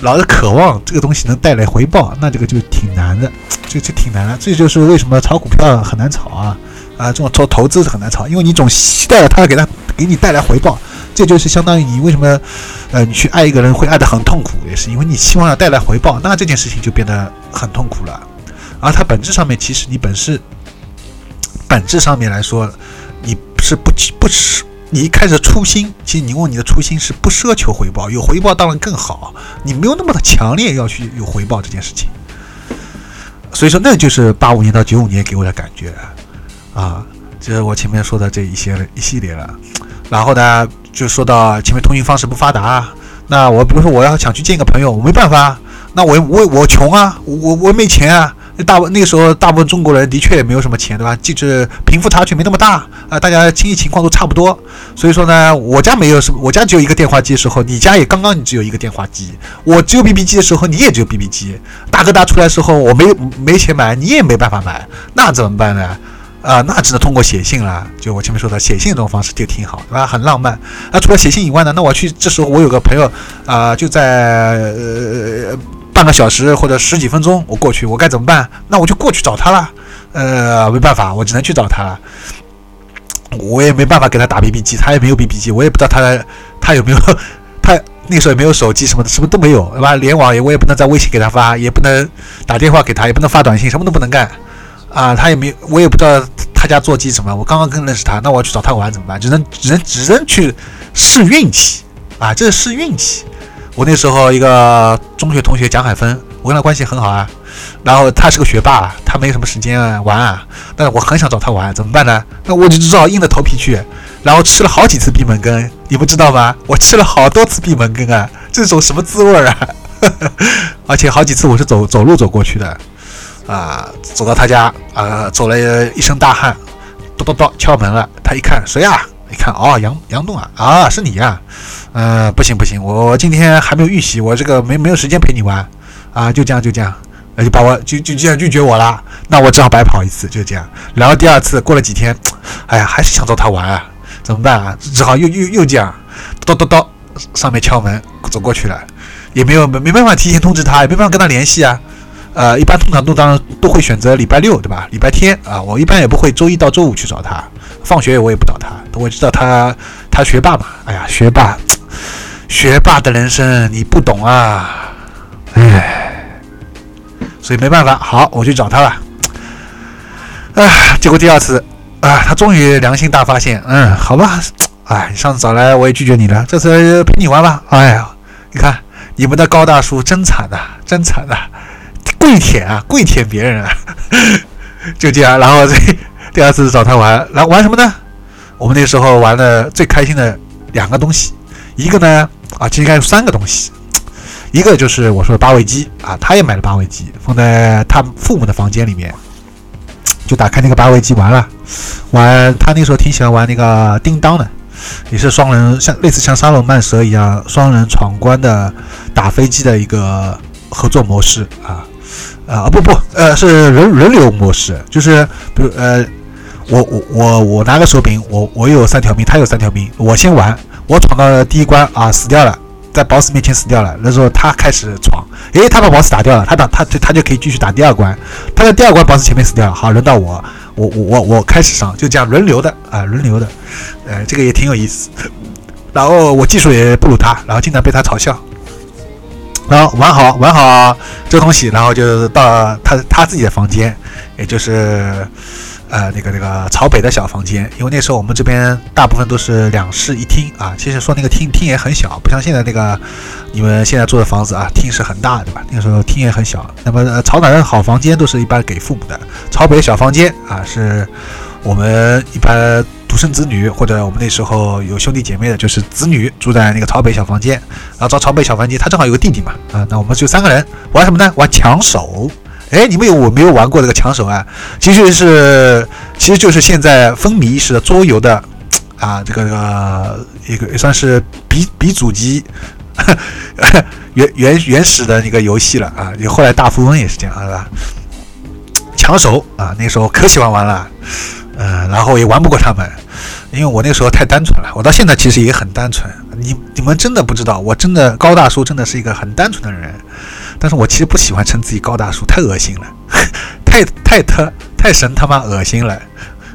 老是渴望这个东西能带来回报，那这个就挺难的，这就挺难的。这就是为什么炒股票很难炒啊啊！这种投投资很难炒，因为你总期待他给他给你带来回报，这就是相当于你为什么呃你去爱一个人会爱得很痛苦，也是因为你期望要带来回报，那这件事情就变得很痛苦了。而它本质上面，其实你本是本质上面来说，你是不不吃。你一开始初心，其实你问你的初心是不奢求回报，有回报当然更好。你没有那么的强烈要去有回报这件事情，所以说那就是八五年到九五年给我的感觉啊，就是我前面说的这一些一系列了。然后呢，就说到前面通讯方式不发达，那我比如说我要想去见一个朋友，我没办法，那我我我穷啊，我我没钱啊。大部那个时候，大部分中国人的确也没有什么钱，对吧？就是贫富差距没那么大啊，大家经济情况都差不多。所以说呢，我家没有什么，我家只有一个电话机的时候，你家也刚刚你只有一个电话机。我只有 BB 机的时候，你也只有 BB 机。大哥大出来的时候，我没没钱买，你也没办法买，那怎么办呢？啊，那只能通过写信了。就我前面说的，写信这种方式就挺好，对吧？很浪漫。那除了写信以外呢，那我去这时候我有个朋友啊，就在呃。半个小时或者十几分钟，我过去，我该怎么办？那我就过去找他了。呃，没办法，我只能去找他了。我也没办法给他打 BB 机，他也没有 BB 机，我也不知道他他有没有，他那时候也没有手机什么的，什么都没有，对吧？联网也我也不能在微信给他发，也不能打电话给他，也不能发短信，什么都不能干。啊，他也没有，我也不知道他家座机什么。我刚刚刚认识他，那我要去找他玩怎么办？只能只能只能去试运气啊，这是试运气。我那时候一个中学同学蒋海峰，我跟他关系很好啊。然后他是个学霸，他没什么时间玩啊。但是我很想找他玩，怎么办呢？那我就只好硬着头皮去。然后吃了好几次闭门羹，你不知道吗？我吃了好多次闭门羹啊，这种什么滋味啊？而且好几次我是走走路走过去的，啊，走到他家啊，走了一身大汗，咚咚咚敲门了。他一看谁呀？一看哦，杨杨栋啊，啊是你呀。呃，不行不行，我今天还没有预习，我这个没没有时间陪你玩，啊，就这样就这样，那就把我就就这样拒绝我了，那我只好白跑一次，就这样。然后第二次过了几天，哎呀，还是想找他玩啊，怎么办啊？只好又又又这样，叨叨叨，上面敲门，走过去了，也没有没没办法提前通知他，也没办法跟他联系啊。呃，一般通常都当都会选择礼拜六，对吧？礼拜天啊，我一般也不会周一到周五去找他，放学我也不找他，我知道他他学霸嘛，哎呀，学霸。学霸的人生你不懂啊，唉，所以没办法，好，我去找他了。唉，结果第二次啊，他终于良心大发现，嗯，好吧，哎，上次找来我也拒绝你了，这次陪你玩吧。哎呀，你看你们的高大叔真惨呐，真惨呐，跪舔啊，跪舔别人啊，就这样，然后这第二次找他玩，来玩什么呢？我们那时候玩的最开心的两个东西，一个呢，啊，其实应该有三个东西，一个就是我说的八位机啊，他也买了八位机，放在他父母的房间里面，就打开那个八位机玩了。玩他那时候挺喜欢玩那个叮当的，也是双人，像类似像沙龙慢蛇一样双人闯关的打飞机的一个合作模式啊啊不不呃是轮轮流模式，就是比如呃我我我我拿个手柄，我我有三条命，他有三条命，我先玩，我闯到了第一关啊死掉了，在 boss 面前死掉了，那时候他开始闯，诶他把 boss 打掉了，他打他他就可以继续打第二关，他在第二关 boss 前面死掉了，好轮到我。我我我我开始上，就这样轮流的啊，轮流的，呃，这个也挺有意思。然后我技术也不如他，然后经常被他嘲笑。然后玩好玩好这东西，然后就到他他自己的房间，也就是呃那个那个朝北的小房间。因为那时候我们这边大部分都是两室一厅啊，其实说那个厅厅也很小，不像现在那个你们现在住的房子啊，厅是很大，对吧？那个时候厅也很小。那么朝南的好房间都是一般给父母的。朝北小房间啊，是我们一般独生子女或者我们那时候有兄弟姐妹的，就是子女住在那个朝北小房间。然后找朝北小房间，他正好有个弟弟嘛，啊，那我们就三个人玩什么呢？玩抢手。哎，你们有我没有玩过这个抢手啊？其实是，其实就是现在风靡一时的桌游的啊，这个这个一个也算是鼻鼻祖级 原原原始的一个游戏了啊。你后来大富翁也是这样，是吧？抢手啊，那时候可喜欢玩了，嗯，然后也玩不过他们，因为我那时候太单纯了。我到现在其实也很单纯，你你们真的不知道，我真的高大叔真的是一个很单纯的人，但是我其实不喜欢称自己高大叔，太恶心了，太太特太神他妈恶心了，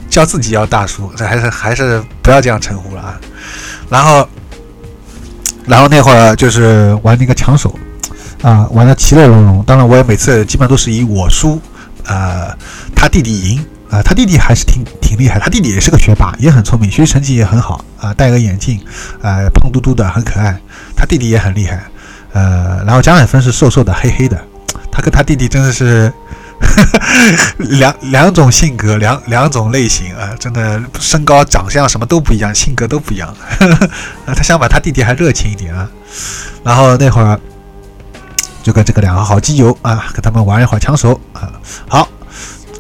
叫自己要大叔，这还是还是不要这样称呼了啊。然后，然后那会儿就是玩那个抢手，啊，玩的其乐融融。当然，我也每次基本都是以我输。呃，他弟弟赢啊，他弟弟还是挺挺厉害，他弟弟也是个学霸，也很聪明，学习成绩也很好啊，戴个眼镜，呃，胖嘟嘟的，很可爱。他弟弟也很厉害，呃，然后江海峰是瘦瘦的，黑黑的，他跟他弟弟真的是两两种性格，两两种类型啊，真的身高、长相什么都不一样，性格都不一样。他相反，他弟弟还热情一点啊。然后那会儿。就跟这个两个好基友啊，跟他们玩一会儿枪手啊，好。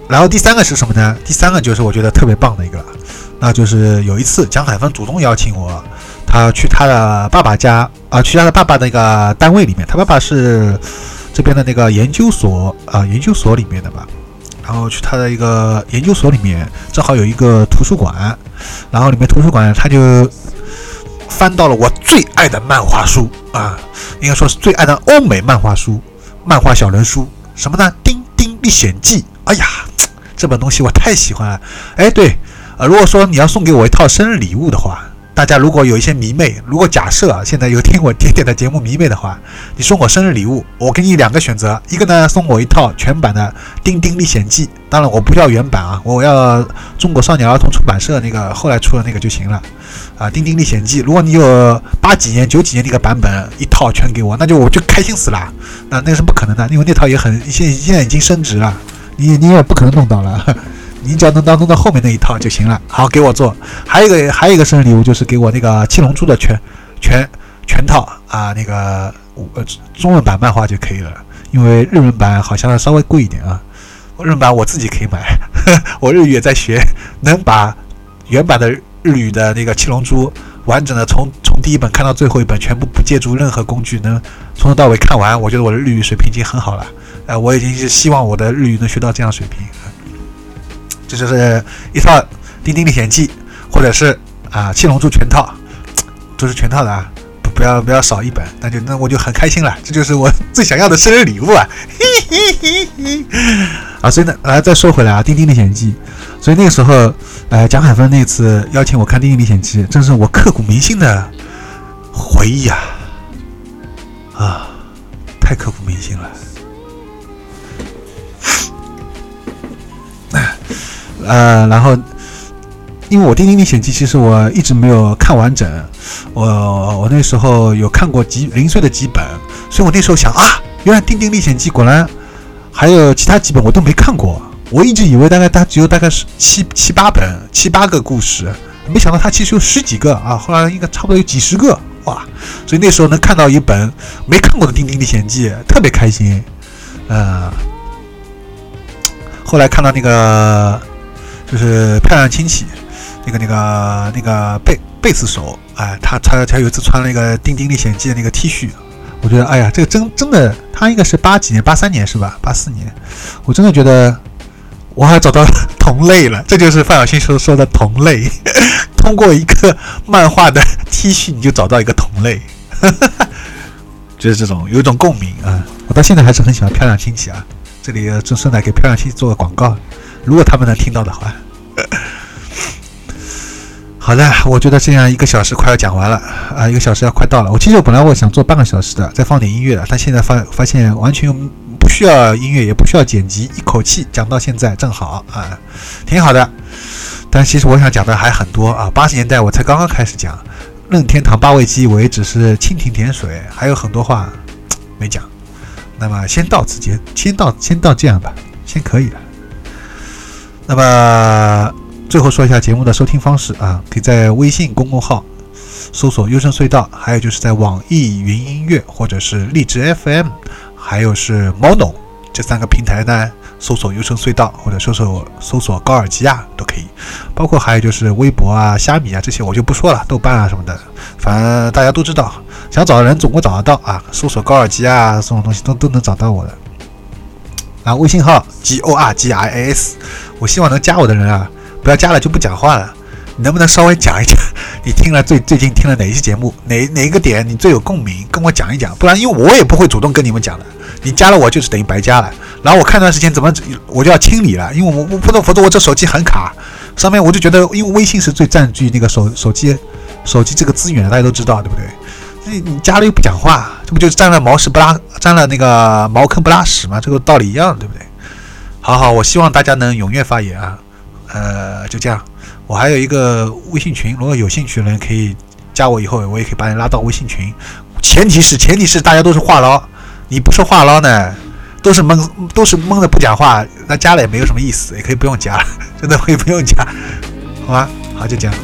然后第三个是什么呢？第三个就是我觉得特别棒的一个，那就是有一次蒋海峰主动邀请我，他去他的爸爸家啊，去他的爸爸那个单位里面，他爸爸是这边的那个研究所啊，研究所里面的吧。然后去他的一个研究所里面，正好有一个图书馆，然后里面图书馆他就。翻到了我最爱的漫画书啊，应该说是最爱的欧美漫画书，漫画小人书，什么呢？《丁丁历险记》。哎呀，这本东西我太喜欢了。哎，对，呃，如果说你要送给我一套生日礼物的话。大家如果有一些迷妹，如果假设啊，现在有听我点点的节目迷妹的话，你送我生日礼物，我给你两个选择，一个呢送我一套全版的《丁丁历险记》，当然我不要原版啊，我要中国少年儿童出版社那个后来出的那个就行了啊，《丁丁历险记》，如果你有八几年、九几年那个版本一套全给我，那就我就开心死了。那那是不可能的，因为那套也很现现在已经升值了，你你也不可能弄到了。你只要能当中的后面那一套就行了。好，给我做。还有一个，还有一个生日礼物，就是给我那个七龙珠的全全全套啊，那个呃中文版漫画就可以了。因为日文版好像稍微贵一点啊。日文版我自己可以买，我日语也在学，能把原版的日语的那个七龙珠完整的从从第一本看到最后一本，全部不借助任何工具，能从头到尾看完。我觉得我的日语水平已经很好了。呃，我已经是希望我的日语能学到这样水平。就是一套《丁丁历险记》，或者是啊《七龙珠》全套，都是全套的啊，不不要不要少一本，那就那我就很开心了，这就是我最想要的生日礼物啊！嘿嘿嘿嘿啊，所以呢，来再说回来啊，《丁丁历险记》，所以那个时候，呃，蒋海峰那次邀请我看《丁丁历险记》，真是我刻骨铭心的回忆啊！啊，太刻骨铭心了。呃，然后因为我《丁丁历险记》其实我一直没有看完整，我我那时候有看过几零碎的几本，所以我那时候想啊，原来《丁丁历险记》果然还有其他几本我都没看过，我一直以为大概它只有大概是七七八本七八个故事，没想到它其实有十几个啊，后来应该差不多有几十个哇，所以那时候能看到一本没看过的《丁丁历险记》，特别开心，呃，后来看到那个就是漂亮亲戚。那个、那个、那个贝贝斯手，哎，他他他有一次穿了一个《丁丁历险记》的那个 T 恤，我觉得，哎呀，这个真真的，他应该是八几年，八三年是吧？八四年，我真的觉得我还找到 同类了，这就是范晓萱说说的同类，通过一个漫画的 T 恤，你就找到一个同类，就是这种有一种共鸣啊！我到现在还是很喜欢漂亮亲戚啊，这里就顺带给漂亮亲戚做个广告，如果他们能听到的话。好的，我觉得这样一个小时快要讲完了啊，一个小时要快到了。我其实本来我想做半个小时的，再放点音乐的，但现在发发现完全不需要音乐，也不需要剪辑，一口气讲到现在正好啊，挺好的。但其实我想讲的还很多啊，八十年代我才刚刚开始讲，任天堂八位机我也只是蜻蜓点水，还有很多话没讲。那么先到此结，先到先到这样吧，先可以了。那么。最后说一下节目的收听方式啊，可以在微信公众号搜索“优声隧道”，还有就是在网易云音乐或者是荔枝 FM，还有是 Mono 这三个平台呢，搜索“优声隧道”或者搜索搜索高尔基亚都可以。包括还有就是微博啊、虾米啊这些我就不说了，豆瓣啊什么的，反正大家都知道，想找的人总会找得到啊。搜索高尔基亚这种东西都都能找到我的。啊，微信号 G O R G I S，我希望能加我的人啊。不要加了就不讲话了，你能不能稍微讲一讲？你听了最最近听了哪一期节目？哪哪一个点你最有共鸣？跟我讲一讲，不然因为我也不会主动跟你们讲的。你加了我就是等于白加了。然后我看段时间怎么我就要清理了，因为我我否则否则我这手机很卡，上面我就觉得因为微信是最占据那个手手机手机这个资源的，大家都知道对不对？你你加了又不讲话，这不就是占了毛屎不拉占了那个茅坑不拉屎吗？这个道理一样对不对？好好，我希望大家能踊跃发言啊。呃，就这样。我还有一个微信群，如果有兴趣的人可以加我，以后我也可以把你拉到微信群。前提是，前提是大家都是话痨，你不是话痨呢，都是懵，都是懵的不讲话，那加了也没有什么意思，也可以不用加，真的可以不用加，好吧？好，就这样。